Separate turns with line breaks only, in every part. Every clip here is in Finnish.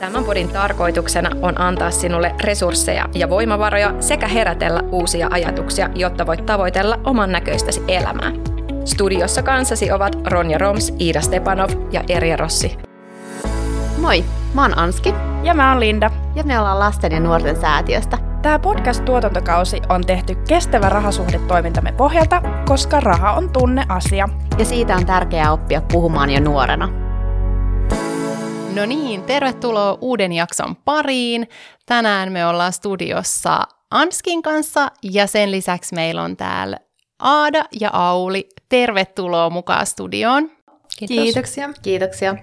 Tämän podin tarkoituksena on antaa sinulle resursseja ja voimavaroja sekä herätellä uusia ajatuksia, jotta voit tavoitella oman näköistäsi elämää. Studiossa kanssasi ovat Ronja Roms, Iida Stepanov ja Erja Rossi.
Moi, mä oon Anski.
Ja mä oon Linda.
Ja me ollaan lasten ja nuorten säätiöstä.
Tämä podcast-tuotantokausi on tehty kestävä rahasuhdetoimintamme pohjalta, koska raha on tunneasia.
Ja siitä on tärkeää oppia puhumaan jo nuorena.
No niin, tervetuloa uuden jakson pariin. Tänään me ollaan studiossa Anskin kanssa ja sen lisäksi meillä on täällä Aada ja Auli. Tervetuloa mukaan studioon.
Kiitos. Kiitoksia. Kiitoksia.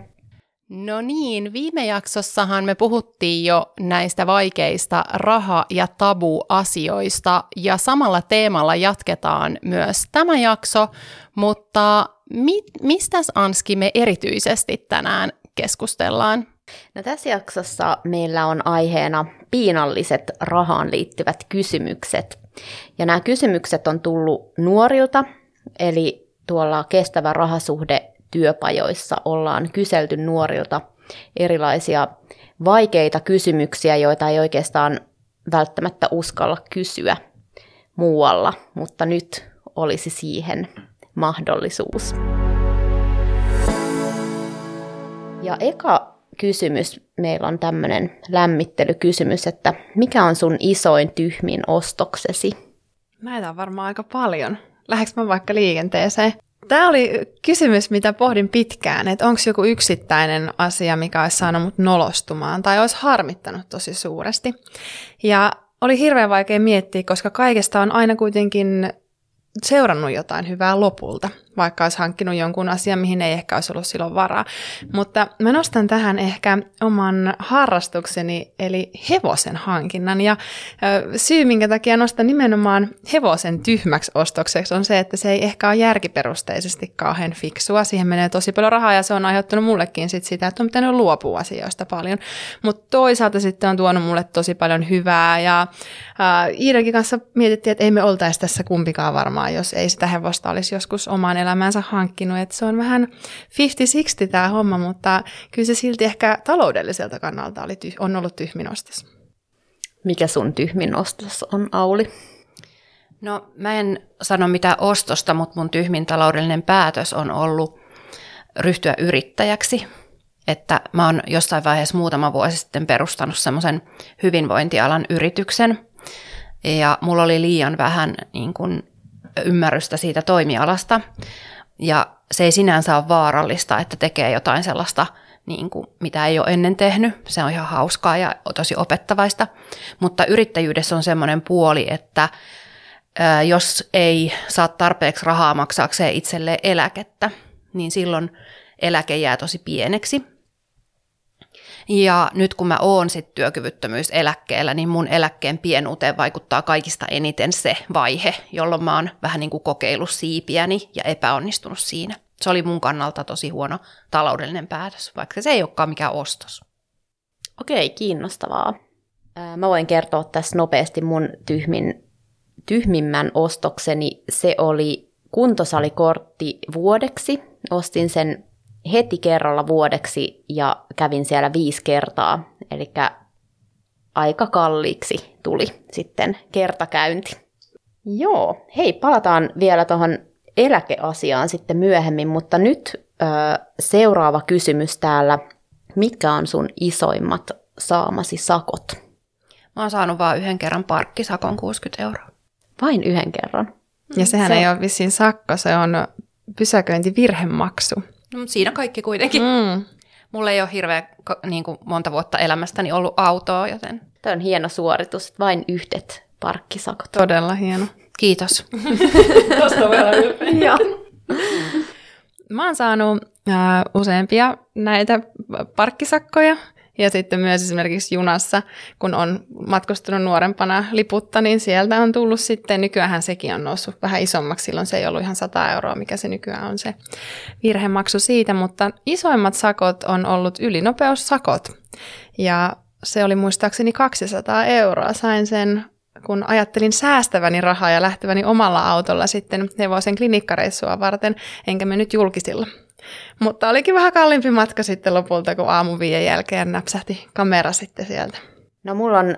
No niin, viime jaksossahan me puhuttiin jo näistä vaikeista raha- ja tabu-asioista ja samalla teemalla jatketaan myös tämä jakso, mutta mi- mistä Anski me erityisesti tänään keskustellaan?
No tässä jaksossa meillä on aiheena piinalliset rahaan liittyvät kysymykset. Ja nämä kysymykset on tullut nuorilta, eli tuolla kestävä rahasuhde työpajoissa ollaan kyselty nuorilta erilaisia vaikeita kysymyksiä, joita ei oikeastaan välttämättä uskalla kysyä muualla, mutta nyt olisi siihen mahdollisuus. Ja eka kysymys, meillä on tämmöinen lämmittelykysymys, että mikä on sun isoin tyhmin ostoksesi?
Näitä on varmaan aika paljon. Lähdekö mä vaikka liikenteeseen? Tämä oli kysymys, mitä pohdin pitkään, että onko joku yksittäinen asia, mikä olisi saanut mut nolostumaan tai olisi harmittanut tosi suuresti. Ja oli hirveän vaikea miettiä, koska kaikesta on aina kuitenkin seurannut jotain hyvää lopulta, vaikka olisi hankkinut jonkun asian, mihin ei ehkä olisi ollut silloin varaa. Mutta mä nostan tähän ehkä oman harrastukseni, eli hevosen hankinnan. Ja syy, minkä takia nostan nimenomaan hevosen tyhmäksi ostokseksi, on se, että se ei ehkä ole järkiperusteisesti kauhean fiksua. Siihen menee tosi paljon rahaa, ja se on aiheuttanut mullekin sit sitä, että on pitänyt luopua asioista paljon. Mutta toisaalta sitten on tuonut mulle tosi paljon hyvää, ja Iidankin kanssa mietittiin, että ei me oltaisi tässä kumpikaan varmaan, jos ei sitä hevosta olisi joskus omaan elämäänsä hankkinut. Et se on vähän 50-60 tämä homma, mutta kyllä se silti ehkä taloudelliselta kannalta oli tyh- on ollut tyhmin ostos.
Mikä sun tyhmin ostos on, Auli?
No mä en sano mitään ostosta, mutta mun tyhmin taloudellinen päätös on ollut ryhtyä yrittäjäksi. Että mä oon jossain vaiheessa muutama vuosi sitten perustanut semmoisen hyvinvointialan yrityksen. Ja mulla oli liian vähän niin kun, ymmärrystä siitä toimialasta. Ja se ei sinänsä ole vaarallista, että tekee jotain sellaista, niin kuin, mitä ei ole ennen tehnyt. Se on ihan hauskaa ja tosi opettavaista. Mutta yrittäjyydessä on semmoinen puoli, että jos ei saa tarpeeksi rahaa maksaakseen itselleen eläkettä, niin silloin eläke jää tosi pieneksi. Ja nyt kun mä oon sit työkyvyttömyyseläkkeellä, niin mun eläkkeen pienuuteen vaikuttaa kaikista eniten se vaihe, jolloin mä oon vähän niin kuin kokeillut siipiäni ja epäonnistunut siinä. Se oli mun kannalta tosi huono taloudellinen päätös, vaikka se ei olekaan mikään ostos.
Okei, kiinnostavaa. Mä voin kertoa tässä nopeasti mun tyhmin, tyhmimmän ostokseni. Se oli kuntosalikortti vuodeksi. Ostin sen heti kerralla vuodeksi ja kävin siellä viisi kertaa. Eli aika kalliiksi tuli sitten kertakäynti. Joo, hei, palataan vielä tuohon eläkeasiaan sitten myöhemmin, mutta nyt ö, seuraava kysymys täällä. Mitkä on sun isoimmat saamasi sakot?
Mä oon saanut vain yhden kerran parkkisakon 60 euroa.
Vain yhden kerran?
Ja sehän se... ei ole vissiin sakko, se on pysäköintivirhemaksu.
No, mutta siinä kaikki kuitenkin. Mm. Mulla ei ole hirveän niin kuin monta vuotta elämästäni ollut autoa, joten...
Tämä on hieno suoritus, vain yhdet parkkisakot.
Todella hieno.
Kiitos.
Tuosta vielä Mä oon saanut äh, useampia näitä parkkisakkoja ja sitten myös esimerkiksi junassa, kun on matkustanut nuorempana liputta, niin sieltä on tullut sitten, nykyään sekin on noussut vähän isommaksi, silloin se ei ollut ihan 100 euroa, mikä se nykyään on se virhemaksu siitä, mutta isoimmat sakot on ollut ylinopeussakot. Ja se oli muistaakseni 200 euroa. Sain sen, kun ajattelin säästäväni rahaa ja lähteväni omalla autolla sitten hevosen klinikkareissua varten, enkä mennyt julkisilla. Mutta olikin vähän kalliimpi matka sitten lopulta, kun aamu viiden jälkeen näpsähti kamera sitten sieltä.
No mulla on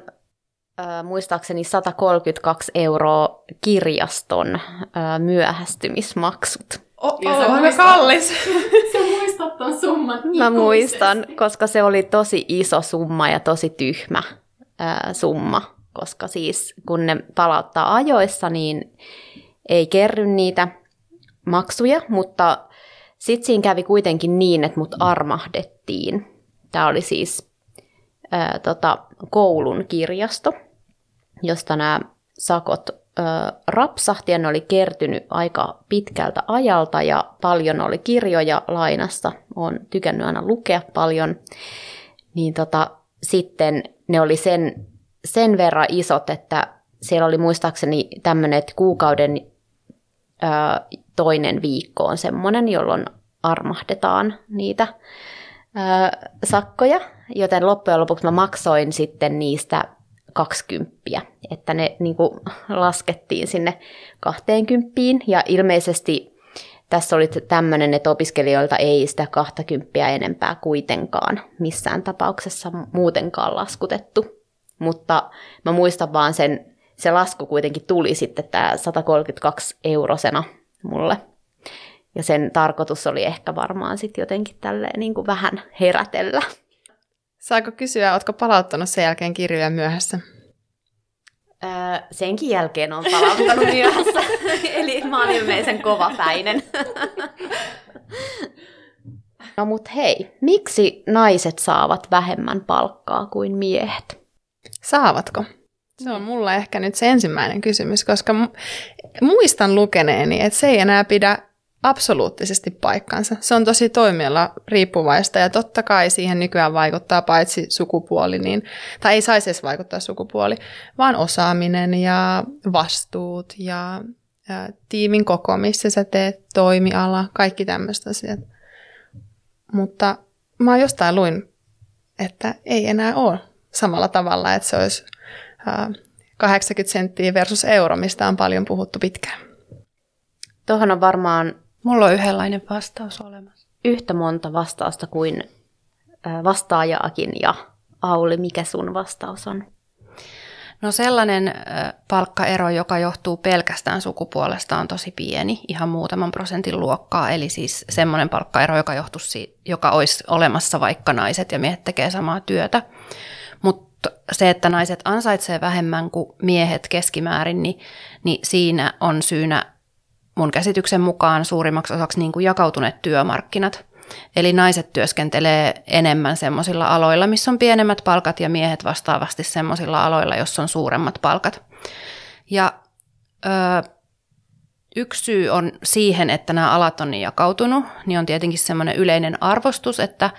äh, muistaakseni 132 euroa kirjaston äh, myöhästymismaksut.
Oh, oh, aika kallis.
Sä muistat ton summan
Mä muistan, koska se oli tosi iso summa ja tosi tyhmä ää, summa, koska siis kun ne palauttaa ajoissa, niin ei kerry niitä maksuja, mutta sitten siinä kävi kuitenkin niin, että mut armahdettiin. Tämä oli siis ää, tota, koulun kirjasto, josta nämä sakot ää, rapsahti ja ne oli kertynyt aika pitkältä ajalta ja paljon oli kirjoja lainassa. Olen tykännyt aina lukea paljon. Niin tota, sitten ne oli sen, sen verran isot, että siellä oli muistaakseni tämmöinen, että kuukauden ää, toinen viikko on semmoinen, jolloin armahdetaan niitä ää, sakkoja, joten loppujen lopuksi mä maksoin sitten niistä 20, että ne niin kuin, laskettiin sinne 20 ja ilmeisesti tässä oli tämmöinen, että opiskelijoilta ei sitä 20 enempää kuitenkaan missään tapauksessa muutenkaan laskutettu. Mutta mä muistan vaan sen, se lasku kuitenkin tuli sitten tämä 132 eurosena mulle. Ja sen tarkoitus oli ehkä varmaan sitten jotenkin tälleen niin kuin vähän herätellä.
Saako kysyä, ootko palauttanut sen jälkeen kirjoja myöhässä?
Öö, senkin jälkeen on palauttanut myöhässä, eli mä oon ilmeisen kovapäinen. no mut hei, miksi naiset saavat vähemmän palkkaa kuin miehet?
Saavatko? Se on mulla ehkä nyt se ensimmäinen kysymys, koska muistan lukeneeni, että se ei enää pidä absoluuttisesti paikkansa. Se on tosi toimiala riippuvaista ja totta kai siihen nykyään vaikuttaa paitsi sukupuoli, niin, tai ei saisi edes vaikuttaa sukupuoli, vaan osaaminen ja vastuut ja, ja tiimin koko, missä sä teet, toimiala, kaikki tämmöistä asiat. Mutta mä jostain luin, että ei enää ole samalla tavalla, että se olisi 80 senttiä versus euro, mistä on paljon puhuttu pitkään.
Tuohon on varmaan
Mulla on yhdenlainen vastaus olemassa.
yhtä monta vastausta kuin vastaajaakin. Ja Auli, mikä sun vastaus on?
No sellainen palkkaero, joka johtuu pelkästään sukupuolesta, on tosi pieni, ihan muutaman prosentin luokkaa. Eli siis semmoinen palkkaero, joka, johtuisi, joka olisi olemassa, vaikka naiset ja miehet tekee samaa työtä. Se, että naiset ansaitsee vähemmän kuin miehet keskimäärin, niin, niin siinä on syynä mun käsityksen mukaan suurimmaksi osaksi niin kuin jakautuneet työmarkkinat. Eli naiset työskentelee enemmän semmoisilla aloilla, missä on pienemmät palkat ja miehet vastaavasti semmoisilla aloilla, jossa on suuremmat palkat. Ja ö, yksi syy on siihen, että nämä alat on niin jakautunut, niin on tietenkin semmoinen yleinen arvostus, että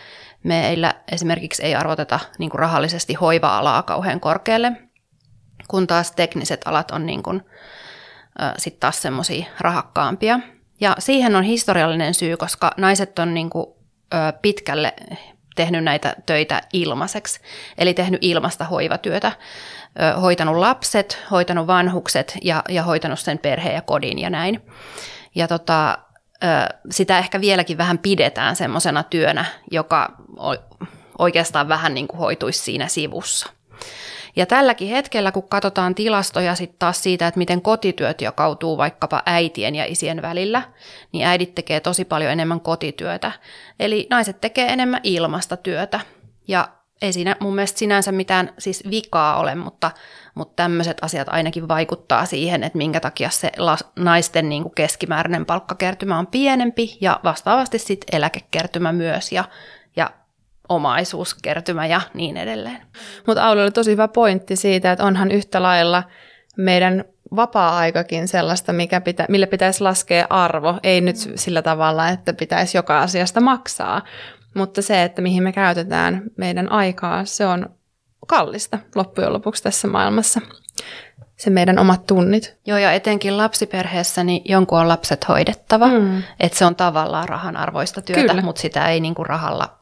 meillä esimerkiksi ei arvoteta niin kuin rahallisesti hoiva-alaa kauhean korkealle, kun taas tekniset alat on niin kuin, sitten taas semmoisia rahakkaampia. Ja siihen on historiallinen syy, koska naiset on niin kuin, pitkälle tehnyt näitä töitä ilmaiseksi, eli tehnyt ilmasta hoivatyötä, hoitanut lapset, hoitanut vanhukset ja, ja hoitanut sen perheen ja kodin ja näin. Ja tota, sitä ehkä vieläkin vähän pidetään semmoisena työnä, joka oikeastaan vähän niin kuin hoituisi siinä sivussa. Ja tälläkin hetkellä, kun katsotaan tilastoja sitten taas siitä, että miten kotityöt jakautuu vaikkapa äitien ja isien välillä, niin äidit tekee tosi paljon enemmän kotityötä. Eli naiset tekee enemmän ilmasta työtä. Ja ei siinä mun mielestä sinänsä mitään siis vikaa ole, mutta, mutta tämmöiset asiat ainakin vaikuttaa siihen, että minkä takia se naisten niin kuin keskimääräinen palkkakertymä on pienempi ja vastaavasti sitten eläkekertymä myös ja, ja omaisuuskertymä ja niin edelleen.
Mutta Auli oli tosi hyvä pointti siitä, että onhan yhtä lailla meidän vapaa-aikakin sellaista, mikä pitä, mille pitäisi laskea arvo. Ei nyt sillä tavalla, että pitäisi joka asiasta maksaa, mutta se, että mihin me käytetään meidän aikaa, se on kallista loppujen lopuksi tässä maailmassa. Se meidän omat tunnit.
Joo, ja etenkin lapsiperheessä niin jonkun on lapset hoidettava. Mm. Että se on tavallaan rahan arvoista työtä, Kyllä. mutta sitä ei niinku rahalla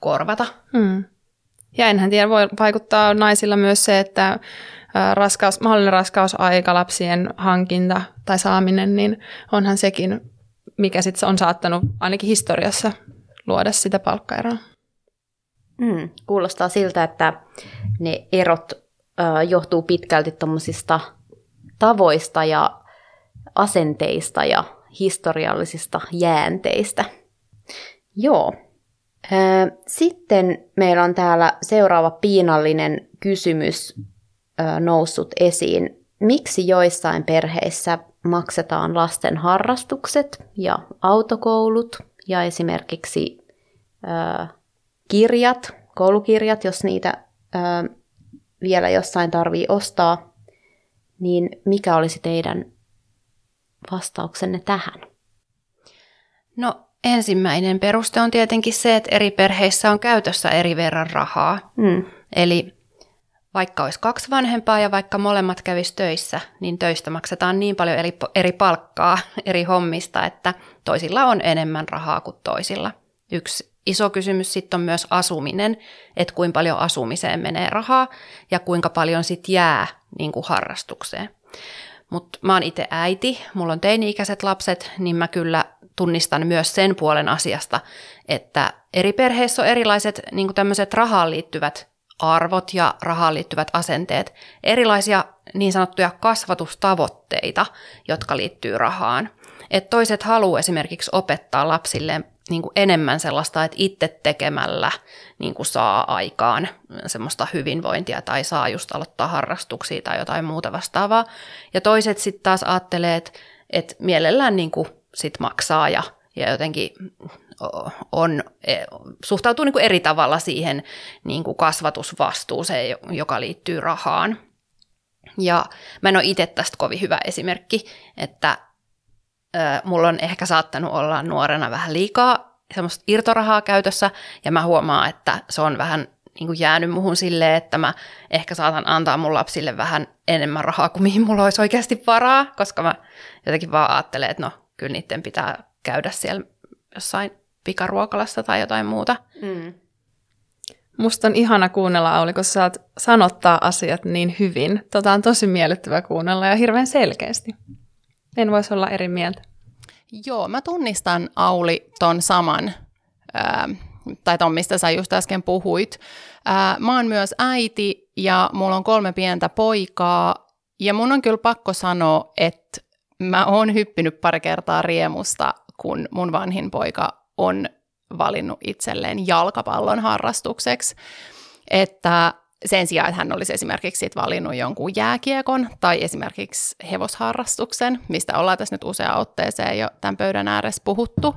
korvata. Hmm.
Ja enhän tiedä, voi vaikuttaa naisilla myös se, että raskaus, mahdollinen raskausaika, lapsien hankinta tai saaminen, niin onhan sekin mikä sitten on saattanut ainakin historiassa luoda sitä palkkaeroa.
Mm, kuulostaa siltä, että ne erot ö, johtuu pitkälti tuommoisista tavoista ja asenteista ja historiallisista jäänteistä. Joo. Sitten meillä on täällä seuraava piinallinen kysymys noussut esiin. Miksi joissain perheissä maksetaan lasten harrastukset ja autokoulut ja esimerkiksi kirjat, koulukirjat, jos niitä vielä jossain tarvii ostaa, niin mikä olisi teidän vastauksenne tähän?
No ensimmäinen peruste on tietenkin se, että eri perheissä on käytössä eri verran rahaa. Mm. Eli vaikka olisi kaksi vanhempaa ja vaikka molemmat kävis töissä, niin töistä maksetaan niin paljon eri, eri palkkaa eri hommista, että toisilla on enemmän rahaa kuin toisilla. Yksi iso kysymys sitten on myös asuminen, että kuinka paljon asumiseen menee rahaa ja kuinka paljon sitten jää niin kuin harrastukseen. Mutta mä oon itse äiti, mulla on teini-ikäiset lapset, niin mä kyllä tunnistan myös sen puolen asiasta, että eri perheissä on erilaiset niin tämmöiset rahaan liittyvät arvot ja rahaan liittyvät asenteet, erilaisia niin sanottuja kasvatustavoitteita, jotka liittyy rahaan. Et toiset haluaa esimerkiksi opettaa lapsilleen niin kuin enemmän sellaista, että itse tekemällä niin kuin saa aikaan semmoista hyvinvointia tai saa just aloittaa harrastuksia tai jotain muuta vastaavaa. Ja toiset sitten taas ajattelee, että, että mielellään niin kuin sit maksaa ja, ja jotenkin on, e, suhtautuu niin kuin eri tavalla siihen niin kuin kasvatusvastuuseen, joka liittyy rahaan. Ja mä en ole itse tästä kovin hyvä esimerkki, että mulla on ehkä saattanut olla nuorena vähän liikaa semmoista irtorahaa käytössä, ja mä huomaan, että se on vähän niin kuin jäänyt muhun silleen, että mä ehkä saatan antaa mun lapsille vähän enemmän rahaa kuin mihin mulla olisi oikeasti varaa, koska mä jotenkin vaan ajattelen, että no kyllä niiden pitää käydä siellä jossain pikaruokalassa tai jotain muuta. Mm.
Musta on ihana kuunnella, Auli, kun sä saat sanottaa asiat niin hyvin. Tota on tosi miellyttävä kuunnella ja hirveän selkeästi. En voisi olla eri mieltä.
Joo, mä tunnistan Auli ton saman, ää, tai ton mistä sä just äsken puhuit. Ää, mä oon myös äiti ja mulla on kolme pientä poikaa, ja mun on kyllä pakko sanoa, että mä oon hyppinyt pari kertaa riemusta, kun mun vanhin poika on valinnut itselleen jalkapallon harrastukseksi. Että sen sijaan, että hän olisi esimerkiksi sit valinnut jonkun jääkiekon tai esimerkiksi hevosharrastuksen, mistä ollaan tässä nyt useaan otteeseen jo tämän pöydän ääressä puhuttu.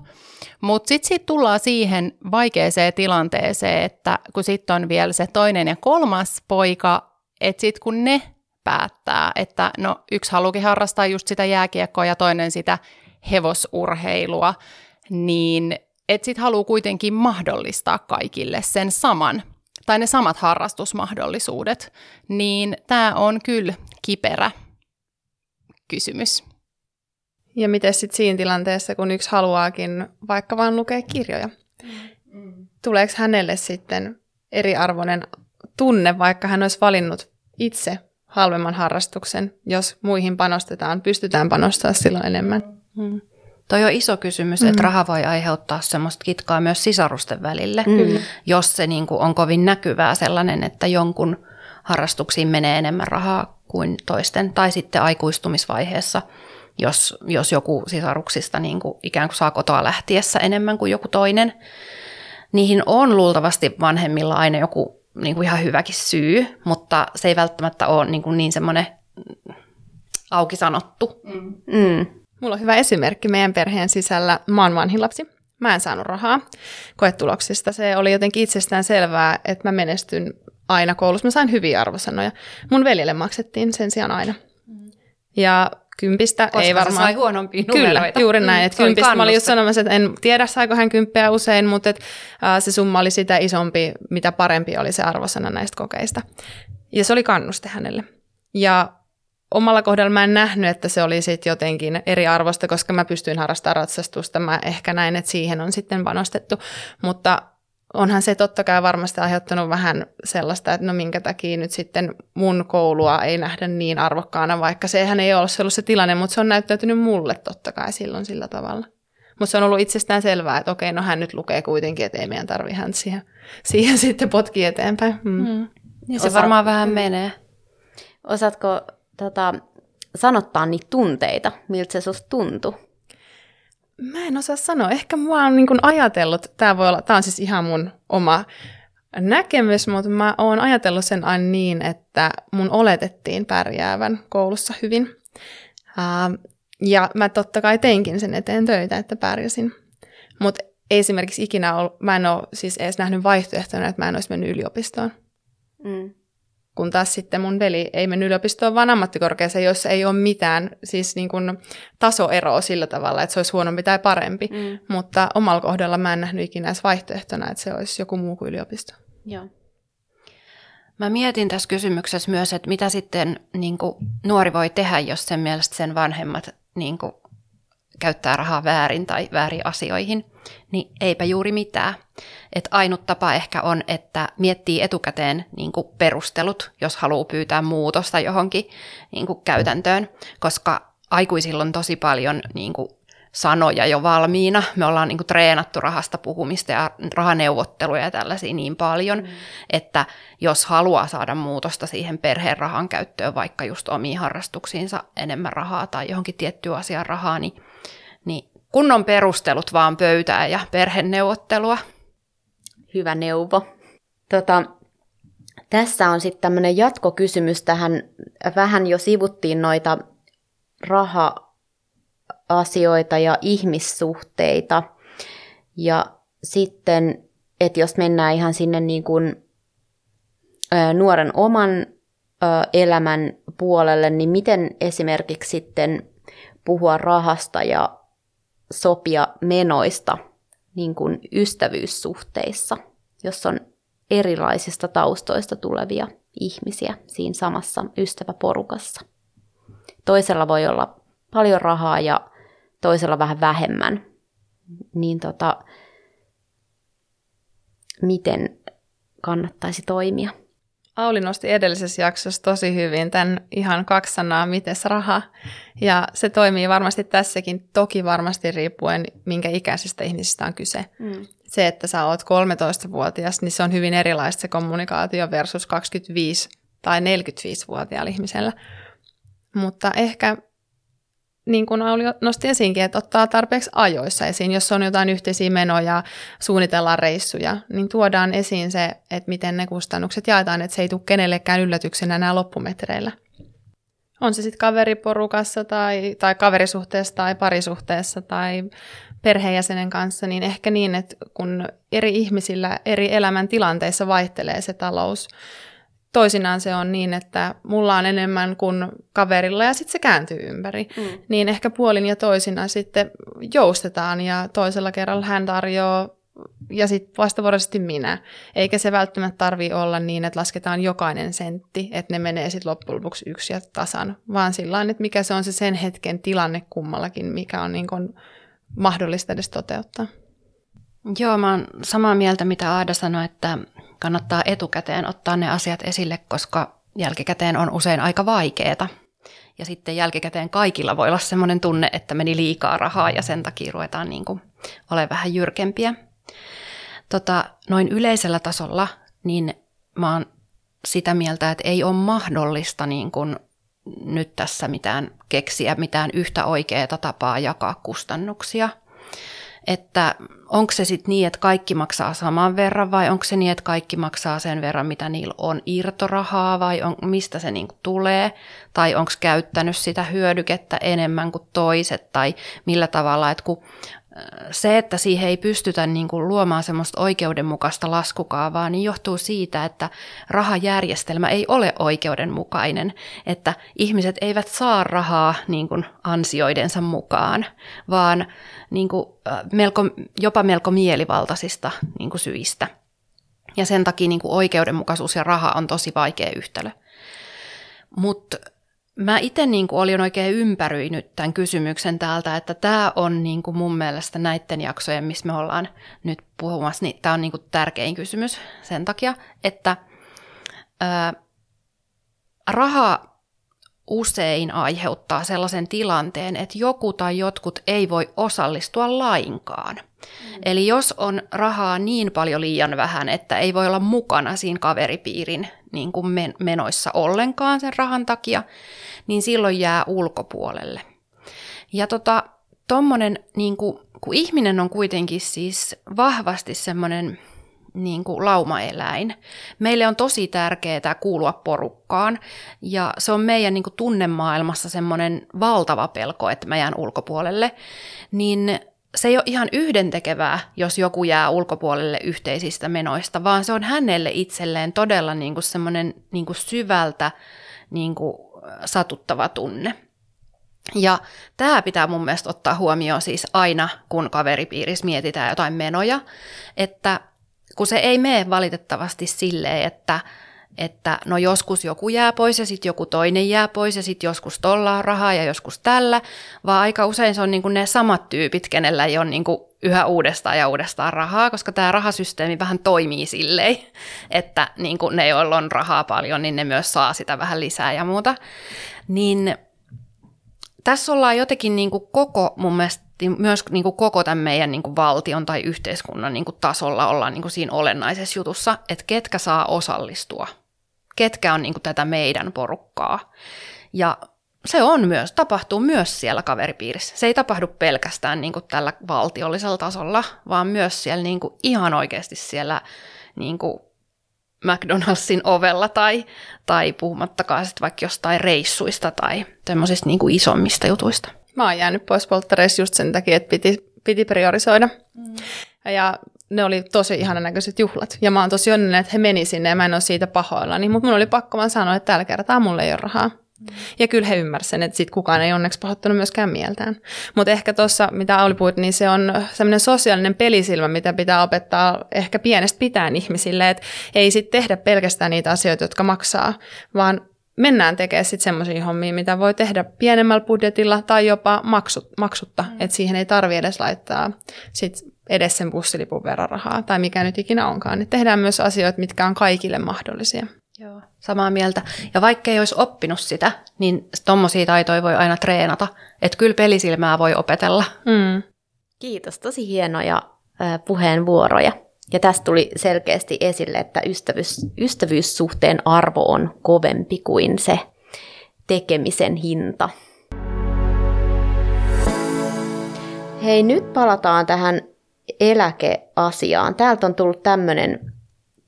Mutta sitten sit tullaan siihen vaikeeseen tilanteeseen, että kun sitten on vielä se toinen ja kolmas poika, että sitten kun ne päättää, että no yksi haluukin harrastaa just sitä jääkiekkoa ja toinen sitä hevosurheilua, niin että sitten haluaa kuitenkin mahdollistaa kaikille sen saman tai ne samat harrastusmahdollisuudet, niin tämä on kyllä kiperä kysymys.
Ja miten sitten siinä tilanteessa, kun yksi haluaakin vaikka vain lukea kirjoja? Tuleeko hänelle sitten eriarvoinen tunne, vaikka hän olisi valinnut itse halvemman harrastuksen, jos muihin panostetaan, pystytään panostamaan silloin enemmän? Mm.
Toi on iso kysymys, mm. että raha voi aiheuttaa semmoista kitkaa myös sisarusten välille, mm. jos se niin kuin on kovin näkyvää sellainen, että jonkun harrastuksiin menee enemmän rahaa kuin toisten, tai sitten aikuistumisvaiheessa, jos, jos joku sisaruksista niin kuin ikään kuin saa kotoa lähtiessä enemmän kuin joku toinen. Niihin on luultavasti vanhemmilla aina joku niin kuin ihan hyväkin syy, mutta se ei välttämättä ole niin, kuin niin semmoinen auki sanottu. Mm. Mm.
Mulla on hyvä esimerkki meidän perheen sisällä. Mä oon vanhin lapsi. Mä en saanut rahaa koetuloksista. Se oli jotenkin itsestään selvää, että mä menestyn aina koulussa. Mä sain hyviä arvosanoja. Mun veljelle maksettiin sen sijaan aina. Ja kympistä
Koska
ei varmaan...
sai huonompia
Kyllä, juuri näin. Mm, että kympistä mä olin just sanomassa, että en tiedä saiko hän kymppiä usein, mutta et, uh, se summa oli sitä isompi, mitä parempi oli se arvosana näistä kokeista. Ja se oli kannuste hänelle. Ja omalla kohdalla mä en nähnyt, että se oli sitten jotenkin eri arvosta, koska mä pystyin harrastamaan ratsastusta. Mä ehkä näin, että siihen on sitten panostettu. Mutta onhan se totta kai varmasti aiheuttanut vähän sellaista, että no minkä takia nyt sitten mun koulua ei nähdä niin arvokkaana, vaikka sehän ei ole ollut se tilanne, mutta se on näyttäytynyt mulle totta kai silloin sillä tavalla. Mutta se on ollut itsestään selvää, että okei, no hän nyt lukee kuitenkin, että ei meidän tarvitse hän siihen, siihen sitten potki eteenpäin. Mm.
Mm. Niin se Osaat, varmaan vähän menee.
Osaatko tota, sanottaa niitä tunteita, miltä se susta tuntui?
Mä en osaa sanoa. Ehkä mä oon niin ajatellut, tämä voi olla, tämä on siis ihan mun oma näkemys, mutta mä oon ajatellut sen aina niin, että mun oletettiin pärjäävän koulussa hyvin. Uh, ja mä totta kai teinkin sen eteen töitä, että pärjäsin. Mutta ei esimerkiksi ikinä ollut, mä en ole siis edes nähnyt vaihtoehtona, että mä en olisi mennyt yliopistoon. Mm. Kun taas sitten mun veli ei mennyt yliopistoon, vaan ammattikorkeaseen, jossa ei ole mitään siis niin kuin tasoeroa sillä tavalla, että se olisi huonompi tai parempi. Mm. Mutta omalla kohdalla mä en nähnyt ikinä edes vaihtoehtona, että se olisi joku muu kuin yliopisto.
Joo.
Mä mietin tässä kysymyksessä myös, että mitä sitten niin kuin, nuori voi tehdä, jos sen mielestä sen vanhemmat niin kuin, käyttää rahaa väärin tai väärin asioihin, niin eipä juuri mitään. Et ainut tapa ehkä on, että miettii etukäteen niin kuin perustelut, jos haluaa pyytää muutosta johonkin niin kuin käytäntöön, koska aikuisilla on tosi paljon niin kuin sanoja jo valmiina. Me ollaan niin kuin treenattu rahasta puhumista ja rahaneuvotteluja ja tällaisia niin paljon, mm. että jos haluaa saada muutosta siihen perheen rahan käyttöön, vaikka just omiin harrastuksiinsa enemmän rahaa tai johonkin tiettyyn asiaan rahaa, niin, niin kunnon perustelut vaan pöytää ja perheneuvottelua.
Hyvä neuvo. Tota, tässä on sitten tämmöinen jatkokysymys tähän. Vähän jo sivuttiin noita raha asioita ja ihmissuhteita. Ja sitten, että jos mennään ihan sinne niin kuin, nuoren oman elämän puolelle, niin miten esimerkiksi sitten puhua rahasta ja sopia menoista niin kuin ystävyyssuhteissa, jos on erilaisista taustoista tulevia ihmisiä siinä samassa ystäväporukassa. Toisella voi olla paljon rahaa ja toisella vähän vähemmän, niin tota, miten kannattaisi toimia?
Auli nosti edellisessä jaksossa tosi hyvin tämän ihan kaksi sanaa, miten raha. Ja se toimii varmasti tässäkin, toki varmasti riippuen, minkä ikäisestä ihmisistä on kyse. Mm. Se, että sä oot 13-vuotias, niin se on hyvin erilaista se kommunikaatio versus 25- tai 45-vuotiaalla ihmisellä. Mutta ehkä niin kuin Auli nosti esiinkin, että ottaa tarpeeksi ajoissa esiin, jos on jotain yhteisiä menoja, suunnitellaan reissuja, niin tuodaan esiin se, että miten ne kustannukset jaetaan, että se ei tule kenellekään yllätyksenä nämä loppumetreillä. On se sitten kaveriporukassa tai, tai kaverisuhteessa tai parisuhteessa tai perheenjäsenen kanssa, niin ehkä niin, että kun eri ihmisillä eri elämän tilanteissa vaihtelee se talous, toisinaan se on niin, että mulla on enemmän kuin kaverilla ja sitten se kääntyy ympäri. Mm. Niin ehkä puolin ja toisinaan sitten joustetaan ja toisella kerralla hän tarjoaa ja sitten vastavuoroisesti minä. Eikä se välttämättä tarvi olla niin, että lasketaan jokainen sentti, että ne menee sitten loppujen lopuksi yksi ja tasan, vaan sillä että mikä se on se sen hetken tilanne kummallakin, mikä on niin kuin mahdollista edes toteuttaa.
Joo, mä oon samaa mieltä, mitä Aada sanoi, että kannattaa etukäteen ottaa ne asiat esille, koska jälkikäteen on usein aika vaikeeta. Ja sitten jälkikäteen kaikilla voi olla sellainen tunne, että meni liikaa rahaa ja sen takia ruvetaan niin kuin olemaan vähän jyrkempiä. Tota, noin yleisellä tasolla, niin mä oon sitä mieltä, että ei ole mahdollista niin kuin nyt tässä mitään keksiä, mitään yhtä oikeaa tapaa jakaa kustannuksia – että onko se sitten niin, että kaikki maksaa saman verran vai onko se niin, että kaikki maksaa sen verran, mitä niillä on irtorahaa vai on, mistä se niinku tulee? Tai onko käyttänyt sitä hyödykettä enemmän kuin toiset? Tai millä tavalla, että kun se, että siihen ei pystytä niin kuin luomaan semmoista oikeudenmukaista laskukaavaa, niin johtuu siitä, että rahajärjestelmä ei ole oikeudenmukainen, että ihmiset eivät saa rahaa niin kuin ansioidensa mukaan, vaan niin kuin, melko, jopa melko mielivaltaisista niin kuin syistä. Ja sen takia niin kuin oikeudenmukaisuus ja raha on tosi vaikea yhtälö. Mutta Mä itse niin olin oikein ympäröinyt tämän kysymyksen täältä, että tämä on niin kuin mun mielestä näiden jaksojen, missä me ollaan nyt puhumassa, niin tämä on niin kuin tärkein kysymys sen takia, että ää, raha usein aiheuttaa sellaisen tilanteen, että joku tai jotkut ei voi osallistua lainkaan. Mm. Eli jos on rahaa niin paljon liian vähän, että ei voi olla mukana siinä kaveripiirin niin kuin menoissa ollenkaan sen rahan takia, niin silloin jää ulkopuolelle. Ja tota, tommonen, niin kuin, kun ihminen on kuitenkin siis vahvasti semmoinen niin kuin laumaeläin. Meille on tosi tärkeää kuulua porukkaan ja se on meidän niin kuin tunnemaailmassa semmoinen valtava pelko, että mä jään ulkopuolelle. Niin se ei ole ihan yhdentekevää, jos joku jää ulkopuolelle yhteisistä menoista, vaan se on hänelle itselleen todella niin kuin semmoinen niin kuin syvältä niin kuin satuttava tunne. Ja tämä pitää mun mielestä ottaa huomioon siis aina, kun kaveripiirissä mietitään jotain menoja, että kun se ei mene valitettavasti silleen, että, että no joskus joku jää pois ja sitten joku toinen jää pois ja sitten joskus tolla on rahaa ja joskus tällä, vaan aika usein se on niin ne samat tyypit, kenellä ei ole niin yhä uudestaan ja uudestaan rahaa, koska tämä rahasysteemi vähän toimii silleen, että niin ne, joilla on rahaa paljon, niin ne myös saa sitä vähän lisää ja muuta. Niin tässä ollaan jotenkin niin kuin koko mun mielestä myös niin kuin koko tämän meidän niin kuin valtion tai yhteiskunnan niin kuin tasolla ollaan niin kuin siinä olennaisessa jutussa, että ketkä saa osallistua, ketkä on niin kuin tätä meidän porukkaa. Ja se on myös, tapahtuu myös siellä kaveripiirissä. Se ei tapahdu pelkästään niin kuin tällä valtiollisella tasolla, vaan myös siellä niin kuin ihan oikeasti siellä niin kuin McDonaldsin ovella tai, tai puhumattakaan sitten vaikka jostain reissuista tai tämmöisistä niin kuin isommista jutuista.
Mä oon jäänyt pois polttareissa just sen takia, että piti, piti priorisoida. Mm. Ja ne oli tosi ihanan näköiset juhlat. Ja mä oon tosi onnellinen, että he meni sinne ja mä en ole siitä pahoillani. Mutta mun oli pakko vaan sanoa, että tällä kertaa mulla ei ole rahaa. Mm. Ja kyllä he ymmärsivät, että sit kukaan ei onneksi pahoittanut myöskään mieltään. Mutta ehkä tuossa, mitä Auli puhuit, niin se on semmoinen sosiaalinen pelisilmä, mitä pitää opettaa ehkä pienestä pitäen ihmisille, että ei sitten tehdä pelkästään niitä asioita, jotka maksaa, vaan mennään tekemään sitten semmoisia hommia, mitä voi tehdä pienemmällä budjetilla tai jopa maksut, maksutta, mm. että siihen ei tarvitse edes laittaa sit edes sen bussilipun verran rahaa tai mikä nyt ikinä onkaan. Et tehdään myös asioita, mitkä on kaikille mahdollisia.
Joo, samaa mieltä. Ja vaikka ei olisi oppinut sitä, niin tuommoisia taitoja voi aina treenata. Että kyllä pelisilmää voi opetella. Mm.
Kiitos, tosi hienoja puheenvuoroja. Ja tästä tuli selkeästi esille, että ystävyys, ystävyyssuhteen arvo on kovempi kuin se tekemisen hinta. Hei, nyt palataan tähän eläkeasiaan. Täältä on tullut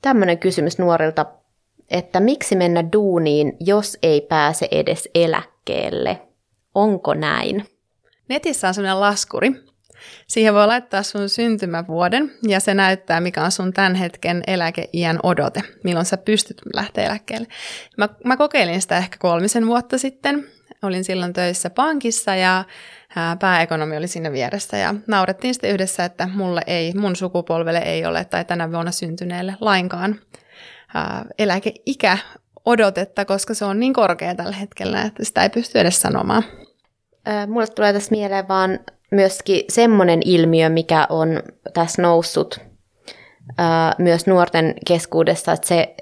tämmöinen kysymys nuorilta, että miksi mennä duuniin, jos ei pääse edes eläkkeelle? Onko näin?
Netissä on sellainen laskuri, Siihen voi laittaa sun syntymävuoden ja se näyttää, mikä on sun tämän hetken eläkeiän odote, milloin sä pystyt lähteä eläkkeelle. Mä, mä kokeilin sitä ehkä kolmisen vuotta sitten. Olin silloin töissä pankissa ja pääekonomi oli siinä vieressä ja naurettiin sitten yhdessä, että mulle ei, mun sukupolvelle ei ole tai tänä vuonna syntyneelle lainkaan eläkeikä odotetta, koska se on niin korkea tällä hetkellä, että sitä ei pysty edes sanomaan.
Mulle tulee tässä mieleen vaan myöskin semmoinen ilmiö, mikä on tässä noussut myös nuorten keskuudessa, että se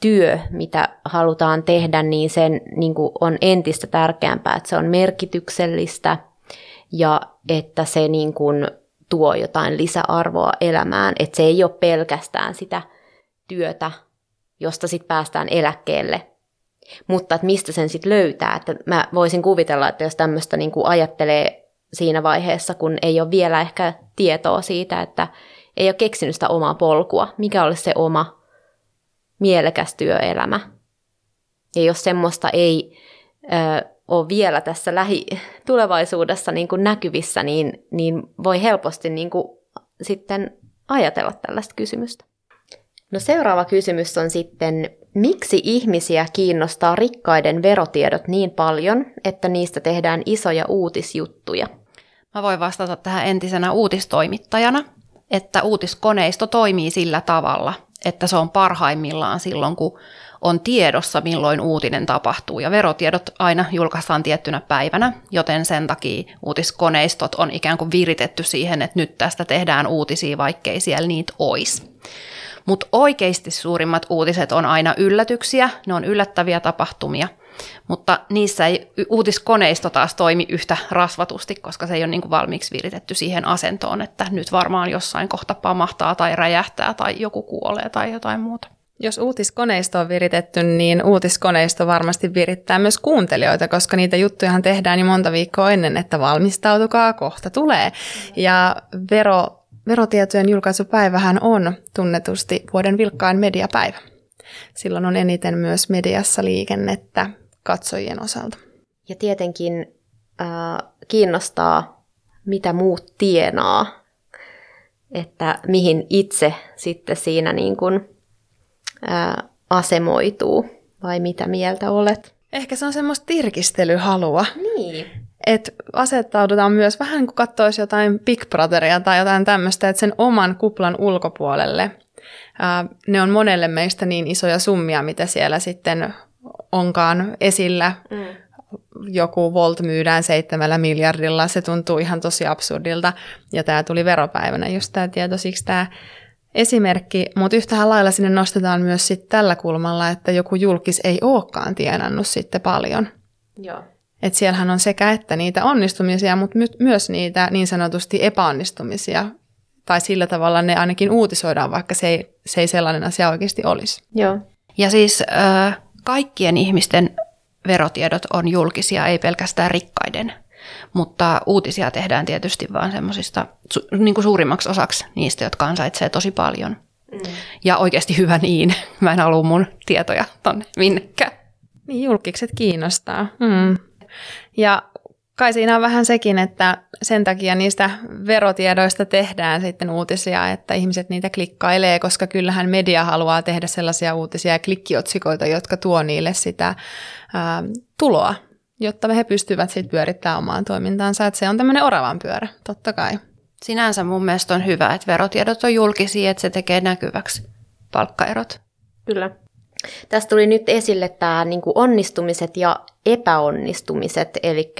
työ, mitä halutaan tehdä, niin sen niin on entistä tärkeämpää, että se on merkityksellistä ja että se niin tuo jotain lisäarvoa elämään, että se ei ole pelkästään sitä työtä, josta sitten päästään eläkkeelle, mutta että mistä sen sitten löytää. Että mä voisin kuvitella, että jos tämmöistä niin ajattelee siinä vaiheessa, kun ei ole vielä ehkä tietoa siitä, että ei ole keksinyt sitä omaa polkua, mikä olisi se oma mielekäs työelämä. Ja jos semmoista ei ö, ole vielä tässä lähitulevaisuudessa niin kuin näkyvissä, niin, niin voi helposti niin kuin sitten ajatella tällaista kysymystä. No seuraava kysymys on sitten, miksi ihmisiä kiinnostaa rikkaiden verotiedot niin paljon, että niistä tehdään isoja uutisjuttuja?
Mä voin vastata tähän entisenä uutistoimittajana, että uutiskoneisto toimii sillä tavalla, että se on parhaimmillaan silloin, kun on tiedossa, milloin uutinen tapahtuu. Ja verotiedot aina julkaistaan tiettynä päivänä, joten sen takia uutiskoneistot on ikään kuin viritetty siihen, että nyt tästä tehdään uutisia, vaikkei siellä niitä olisi. Mutta oikeasti suurimmat uutiset on aina yllätyksiä, ne on yllättäviä tapahtumia – Mutta niissä ei uutiskoneisto taas toimi yhtä rasvatusti, koska se ei ole niin kuin valmiiksi viritetty siihen asentoon, että nyt varmaan jossain kohta pamahtaa tai räjähtää tai joku kuolee tai jotain muuta.
Jos uutiskoneisto on viritetty, niin uutiskoneisto varmasti virittää myös kuuntelijoita, koska niitä juttujahan tehdään jo monta viikkoa ennen, että valmistautukaa, kohta tulee. Ja vero, verotietojen julkaisupäivähän on tunnetusti vuoden vilkkain mediapäivä. Silloin on eniten myös mediassa liikennettä katsojien osalta.
Ja tietenkin äh, kiinnostaa, mitä muut tienaa, että mihin itse sitten siinä niin kuin ää, asemoituu, vai mitä mieltä olet?
Ehkä se on semmoista tirkistelyhalua.
Niin.
Että asettaudutaan myös vähän niin kuin katsoisi jotain Big Brotheria tai jotain tämmöistä, että sen oman kuplan ulkopuolelle. Ää, ne on monelle meistä niin isoja summia, mitä siellä sitten onkaan esillä. Mm. Joku Volt myydään seitsemällä miljardilla, se tuntuu ihan tosi absurdilta. Ja tämä tuli veropäivänä just tämä tieto, siksi tämä esimerkki, mutta yhtä lailla sinne nostetaan myös sit tällä kulmalla, että joku julkis ei olekaan tienannut sitten paljon.
Joo.
Et siellähän on sekä että niitä onnistumisia, mutta my- myös niitä niin sanotusti epäonnistumisia. Tai sillä tavalla ne ainakin uutisoidaan, vaikka se ei, se ei sellainen asia oikeasti olisi.
Joo.
Ja siis äh, kaikkien ihmisten verotiedot on julkisia, ei pelkästään rikkaiden – mutta uutisia tehdään tietysti vain semmoisista niin kuin suurimmaksi osaksi niistä, jotka ansaitsee tosi paljon. Mm. Ja oikeasti hyvä niin. Mä en halua mun tietoja tonne minnekään.
Niin, julkikset kiinnostaa. Mm. Ja kai siinä on vähän sekin, että sen takia niistä verotiedoista tehdään sitten uutisia, että ihmiset niitä klikkailee, koska kyllähän media haluaa tehdä sellaisia uutisia ja klikkiotsikoita, jotka tuo niille sitä ää, tuloa jotta he pystyvät sitten pyörittämään omaan toimintaansa. Että se on tämmöinen oravan pyörä, totta kai.
Sinänsä mun mielestä on hyvä, että verotiedot on julkisia, että se tekee näkyväksi palkkaerot.
Kyllä. Tästä tuli nyt esille tämä niin onnistumiset ja epäonnistumiset, eli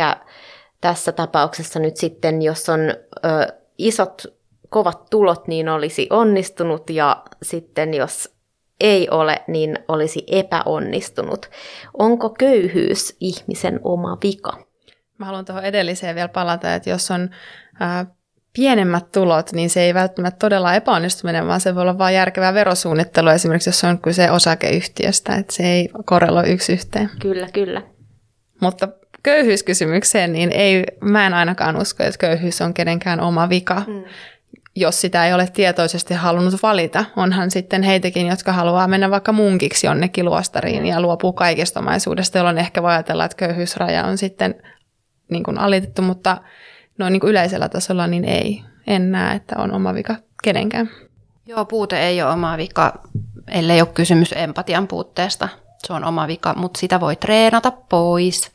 tässä tapauksessa nyt sitten, jos on ö, isot kovat tulot, niin olisi onnistunut, ja sitten jos ei ole, niin olisi epäonnistunut. Onko köyhyys ihmisen oma vika?
Mä haluan tuohon edelliseen vielä palata, että jos on ää, pienemmät tulot, niin se ei välttämättä todella epäonnistuminen, vaan se voi olla vain järkevää verosuunnittelu, esimerkiksi jos on kyse osakeyhtiöstä, että se ei korreloi yksi yhteen.
Kyllä, kyllä.
Mutta köyhyyskysymykseen, niin ei, mä en ainakaan usko, että köyhyys on kenenkään oma vika. Mm jos sitä ei ole tietoisesti halunnut valita. Onhan sitten heitäkin, jotka haluaa mennä vaikka munkiksi jonnekin luostariin ja luopuu kaikesta omaisuudesta, jolloin ehkä voi ajatella, että köyhyysraja on sitten niin kuin alitettu, mutta noin niin kuin yleisellä tasolla niin ei. En näe, että on oma vika kenenkään.
Joo, puute ei ole oma vika, ellei ole kysymys empatian puutteesta. Se on oma vika, mutta sitä voi treenata pois.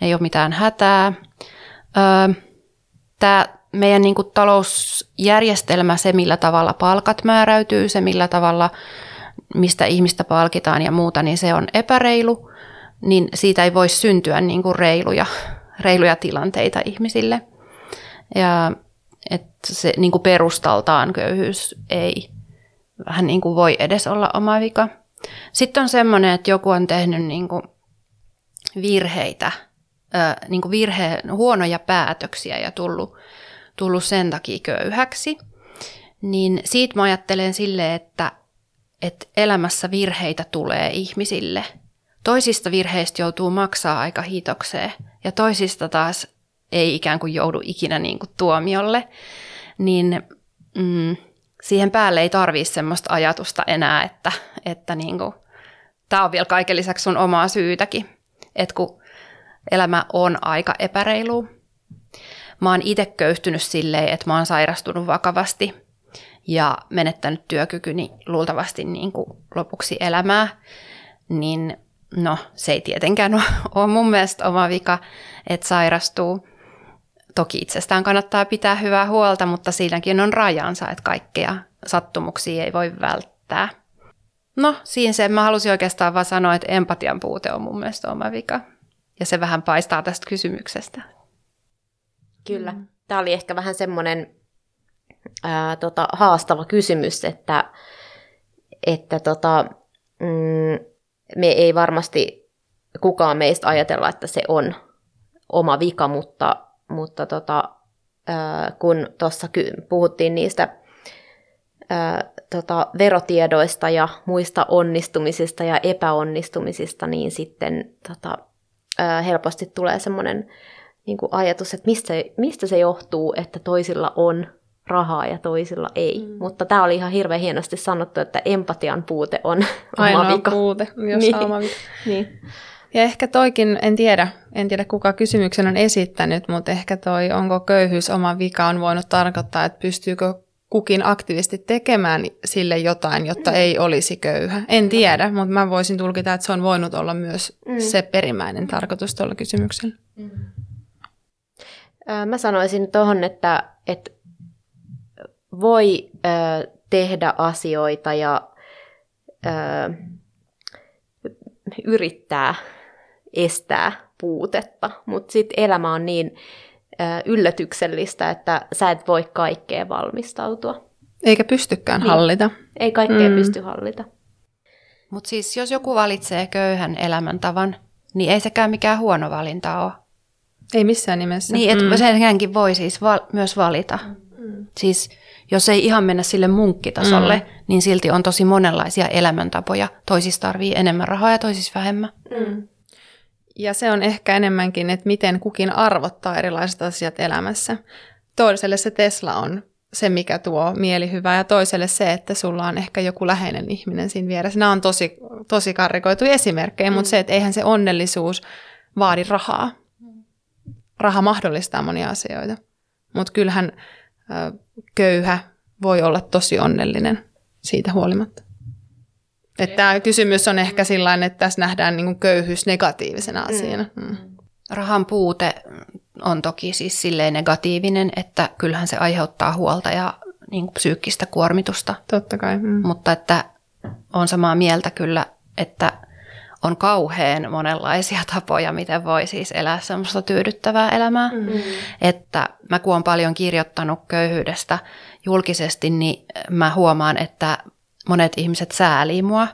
Ei ole mitään hätää. Öö, Tämä meidän niin kuin talousjärjestelmä, se millä tavalla palkat määräytyy, se millä tavalla, mistä ihmistä palkitaan ja muuta, niin se on epäreilu, niin siitä ei voi syntyä niin kuin reiluja, reiluja tilanteita ihmisille. Ja että se niin kuin perustaltaan köyhyys ei vähän niin kuin voi edes olla oma vika. Sitten on semmoinen, että joku on tehnyt niin kuin virheitä, niin kuin virhe, huonoja päätöksiä ja tullut tullut sen takia köyhäksi, niin siitä mä ajattelen sille, että, että elämässä virheitä tulee ihmisille. Toisista virheistä joutuu maksaa aika hitokseen ja toisista taas ei ikään kuin joudu ikinä niin kuin tuomiolle, niin mm, siihen päälle ei tarvii semmoista ajatusta enää, että, että niin kuin, tämä on vielä kaiken lisäksi sun omaa syytäkin, että kun elämä on aika epäreilu, Mä oon itse köyhtynyt silleen, että mä oon sairastunut vakavasti ja menettänyt työkykyni luultavasti niin kuin lopuksi elämää, niin no se ei tietenkään ole mun mielestä oma vika, että sairastuu. Toki itsestään kannattaa pitää hyvää huolta, mutta siinäkin on rajansa, että kaikkea sattumuksia ei voi välttää. No, siinä se, mä halusin oikeastaan vaan sanoa, että empatian puute on mun mielestä oma vika. Ja se vähän paistaa tästä kysymyksestä.
Kyllä. Tämä oli ehkä vähän semmoinen ää, tota, haastava kysymys, että, että tota, mm, me ei varmasti kukaan meistä ajatella, että se on oma vika, mutta, mutta tota, kun tuossa puhuttiin niistä ää, tota, verotiedoista ja muista onnistumisista ja epäonnistumisista, niin sitten tota, ää, helposti tulee semmoinen niin ajatus, että mistä, mistä se johtuu, että toisilla on rahaa ja toisilla ei. Mm. Mutta tämä oli ihan hirveän hienosti sanottu, että empatian puute on
Ainoa
oma vika.
puute, jos
niin.
oma vika.
niin.
Ja ehkä toikin, en tiedä, en tiedä kuka kysymyksen on esittänyt, mutta ehkä toi onko köyhyys oma vika on voinut tarkoittaa, että pystyykö kukin aktiivisesti tekemään sille jotain, jotta mm. ei olisi köyhä. En tiedä, mutta mä voisin tulkita, että se on voinut olla myös mm. se perimmäinen tarkoitus tuolla kysymyksellä. Mm.
Mä sanoisin tuohon, että, että voi ö, tehdä asioita ja ö, yrittää estää puutetta, mutta sitten elämä on niin ö, yllätyksellistä, että sä et voi kaikkeen valmistautua.
Eikä pystykään
Niin.
hallita.
Ei kaikkea
Mm.
mm. pysty hallita.
Mutta siis jos joku valitsee köyhän elämäntavan, niin ei sekään mikään huono valinta ole.
Ei missään nimessä.
Niin, että mm. senkin voi siis val- myös valita. Mm. Siis jos ei ihan mennä sille munkkitasolle, mm. niin silti on tosi monenlaisia elämäntapoja. Toisissa tarvii enemmän rahaa ja toisissa vähemmän.
Mm.
Ja se on ehkä enemmänkin, että miten kukin arvottaa erilaiset asiat elämässä. Toiselle se Tesla on se, mikä tuo mielihyvää, ja toiselle se, että sulla on ehkä joku läheinen ihminen siinä vieressä. Nämä on tosi, tosi karrikoituja esimerkkejä, mm. mutta se, että eihän se onnellisuus vaadi rahaa. Raha mahdollistaa monia asioita. Mutta kyllähän ö, köyhä voi olla tosi onnellinen siitä huolimatta. Että tämä kysymys on ehkä sellainen, että tässä nähdään niin kuin köyhyys negatiivisena asiana. Mm.
Rahan puute on toki siis silleen negatiivinen, että kyllähän se aiheuttaa huolta ja niin kuin psyykkistä kuormitusta.
Totta kai. Mm.
Mutta että on samaa mieltä kyllä, että on kauhean monenlaisia tapoja, miten voi siis elää semmoista tyydyttävää elämää. Mm. Että mä kun olen paljon kirjoittanut köyhyydestä julkisesti, niin mä huomaan, että monet ihmiset säälii mua.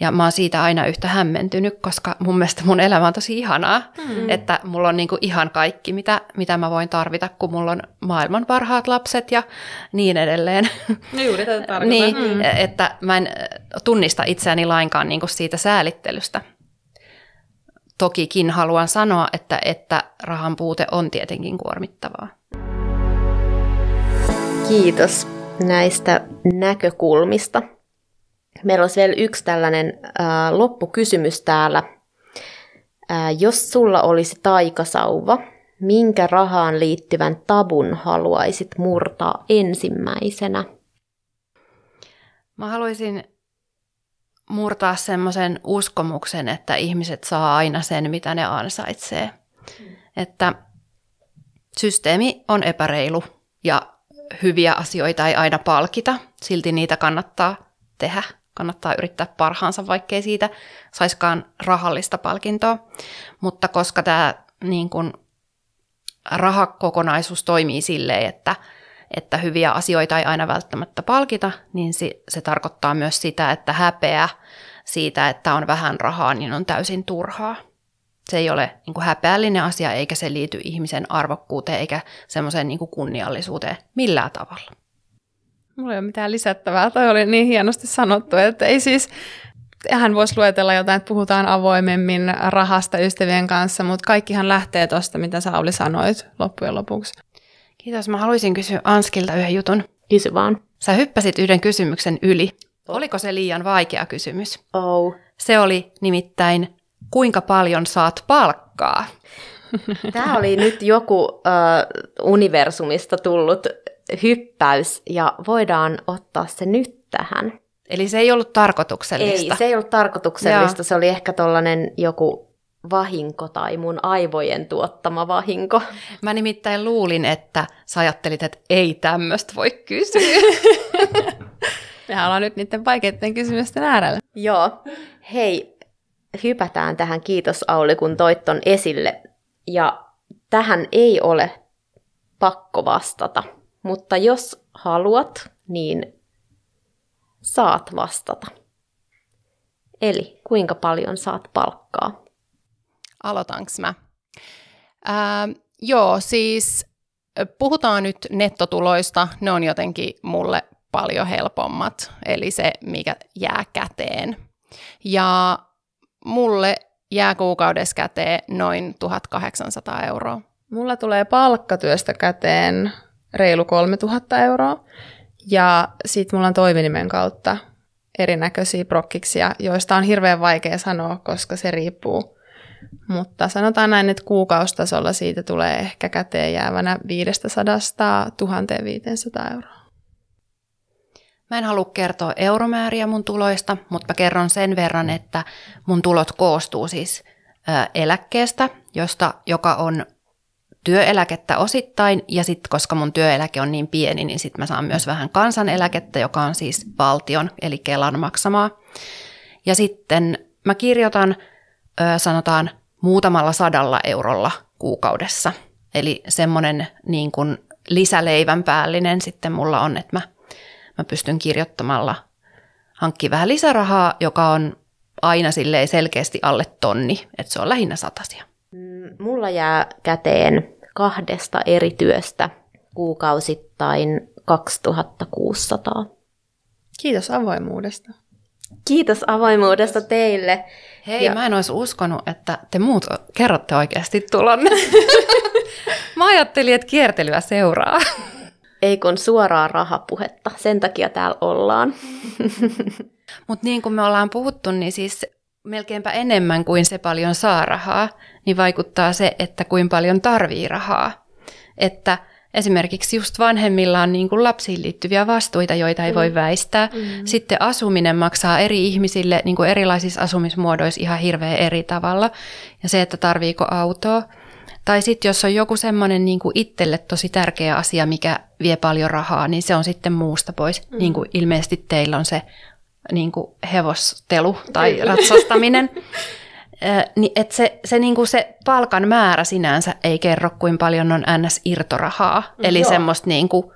Ja mä oon siitä aina yhtä hämmentynyt, koska mun mielestä mun elämä on tosi ihanaa. Mm. Että mulla on niinku ihan kaikki, mitä, mitä mä voin tarvita, kun mulla on maailman parhaat lapset ja niin edelleen.
No juuri tätä tarkoitan.
niin, mm. että mä en tunnista itseäni lainkaan niinku siitä säälittelystä. Tokikin haluan sanoa, että, että rahan puute on tietenkin kuormittavaa.
Kiitos näistä näkökulmista. Meillä olisi vielä yksi tällainen äh, loppukysymys täällä. Äh, jos sulla olisi taikasauva, minkä rahaan liittyvän tabun haluaisit murtaa ensimmäisenä?
Mä haluaisin murtaa semmoisen uskomuksen, että ihmiset saa aina sen, mitä ne ansaitsee. Mm. Että systeemi on epäreilu ja hyviä asioita ei aina palkita, silti niitä kannattaa tehdä. Kannattaa yrittää parhaansa, vaikkei siitä saiskaan rahallista palkintoa. Mutta koska tämä niin kun, rahakokonaisuus toimii silleen, että, että hyviä asioita ei aina välttämättä palkita, niin se, se tarkoittaa myös sitä, että häpeä siitä, että on vähän rahaa, niin on täysin turhaa. Se ei ole niin kuin häpeällinen asia, eikä se liity ihmisen arvokkuuteen eikä semmoiseen niin kunniallisuuteen millään tavalla.
Mulla ei ole mitään lisättävää. Toi oli niin hienosti sanottu, että ei siis... Hän voisi luetella jotain, että puhutaan avoimemmin rahasta ystävien kanssa, mutta kaikkihan lähtee tuosta, mitä Sauli sanoit loppujen lopuksi.
Kiitos. Mä haluaisin kysyä Anskilta yhden jutun.
Kysy vaan.
Sä hyppäsit yhden kysymyksen yli. Oliko se liian vaikea kysymys?
Oh.
Se oli nimittäin, kuinka paljon saat palkkaa?
Tämä oli nyt joku äh, universumista tullut hyppäys ja voidaan ottaa se nyt tähän.
Eli se ei ollut tarkoituksellista.
Ei, se ei ollut tarkoituksellista. Joo. Se oli ehkä tollainen joku vahinko tai mun aivojen tuottama vahinko.
Mä nimittäin luulin, että sä ajattelit, että ei tämmöistä voi kysyä.
Mehän ollaan nyt niiden vaikeiden kysymysten äärellä.
Joo. Hei, hypätään tähän. Kiitos Auli, kun toit ton esille. Ja tähän ei ole pakko vastata. Mutta jos haluat, niin saat vastata. Eli kuinka paljon saat palkkaa?
Aloitanko mä? Ää, joo, siis puhutaan nyt nettotuloista, ne on jotenkin mulle paljon helpommat, eli se, mikä jää käteen. Ja mulle jää kuukaudessa käteen noin 1800 euroa.
Mulla tulee palkkatyöstä käteen reilu 3000 euroa. Ja sitten mulla on toiminimen kautta erinäköisiä prokkiksia, joista on hirveän vaikea sanoa, koska se riippuu. Mutta sanotaan näin, että kuukaustasolla siitä tulee ehkä käteen jäävänä 500 1500 euroa.
Mä en halua kertoa euromääriä mun tuloista, mutta mä kerron sen verran, että mun tulot koostuu siis eläkkeestä, josta, joka on työeläkettä osittain, ja sitten koska mun työeläke on niin pieni, niin sitten mä saan myös vähän kansaneläkettä, joka on siis valtion, eli Kelan maksamaa. Ja sitten mä kirjoitan, sanotaan, muutamalla sadalla eurolla kuukaudessa. Eli semmoinen niin kuin lisäleivän päällinen sitten mulla on, että mä, mä pystyn kirjoittamalla hankkimaan vähän lisärahaa, joka on aina selkeästi alle tonni, että se on lähinnä satasia.
Mm, mulla jää käteen kahdesta eri työstä kuukausittain 2600.
Kiitos avoimuudesta.
Kiitos avoimuudesta teille.
Hei, ja... mä en olisi uskonut, että te muut kerrotte oikeasti tulonne. mä ajattelin, että kiertelyä seuraa.
Ei kun suoraa rahapuhetta, sen takia täällä ollaan.
Mutta niin kuin me ollaan puhuttu, niin siis melkeinpä enemmän kuin se paljon saa rahaa, niin vaikuttaa se, että kuin paljon tarvii rahaa. Että esimerkiksi just vanhemmilla on niin kuin lapsiin liittyviä vastuita, joita ei mm. voi väistää. Mm. Sitten asuminen maksaa eri ihmisille niin kuin erilaisissa asumismuodoissa ihan hirveän eri tavalla. Ja se, että tarviiko autoa. Tai sitten jos on joku semmoinen niin kuin itselle tosi tärkeä asia, mikä vie paljon rahaa, niin se on sitten muusta pois. Mm. Niin kuin ilmeisesti teillä on se niin kuin hevostelu tai ratsastaminen. niin että se, se, niin kuin se palkan määrä sinänsä ei kerro, kuin paljon on NS-irtorahaa, mm, eli Joo. semmoista niin kuin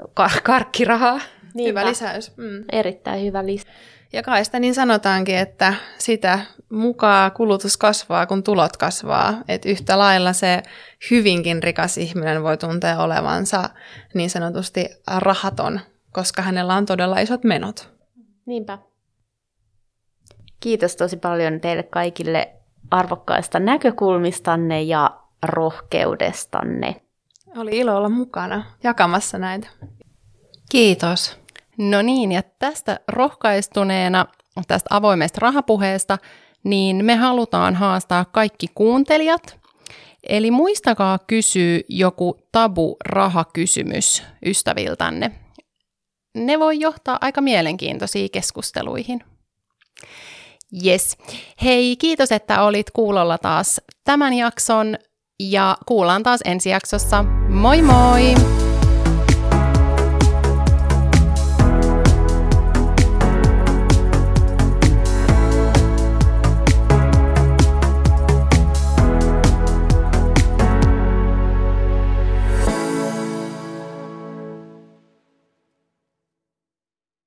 kar- karkkirahaa.
Niinpä. Hyvä lisäys.
Mm. Erittäin hyvä lisäys.
Ja kai sitä niin sanotaankin, että sitä mukaan kulutus kasvaa, kun tulot kasvaa. Että yhtä lailla se hyvinkin rikas ihminen voi tuntea olevansa niin sanotusti rahaton, koska hänellä on todella isot menot.
Niinpä. Kiitos tosi paljon teille kaikille arvokkaista näkökulmistanne ja rohkeudestanne.
Oli ilo olla mukana jakamassa näitä.
Kiitos.
No niin, ja tästä rohkaistuneena, tästä avoimesta rahapuheesta, niin me halutaan haastaa kaikki kuuntelijat. Eli muistakaa kysyä joku tabu rahakysymys ystäviltänne. Ne voi johtaa aika mielenkiintoisiin keskusteluihin. Yes. Hei, kiitos, että olit kuulolla taas tämän jakson ja kuullaan taas ensi jaksossa. Moi moi!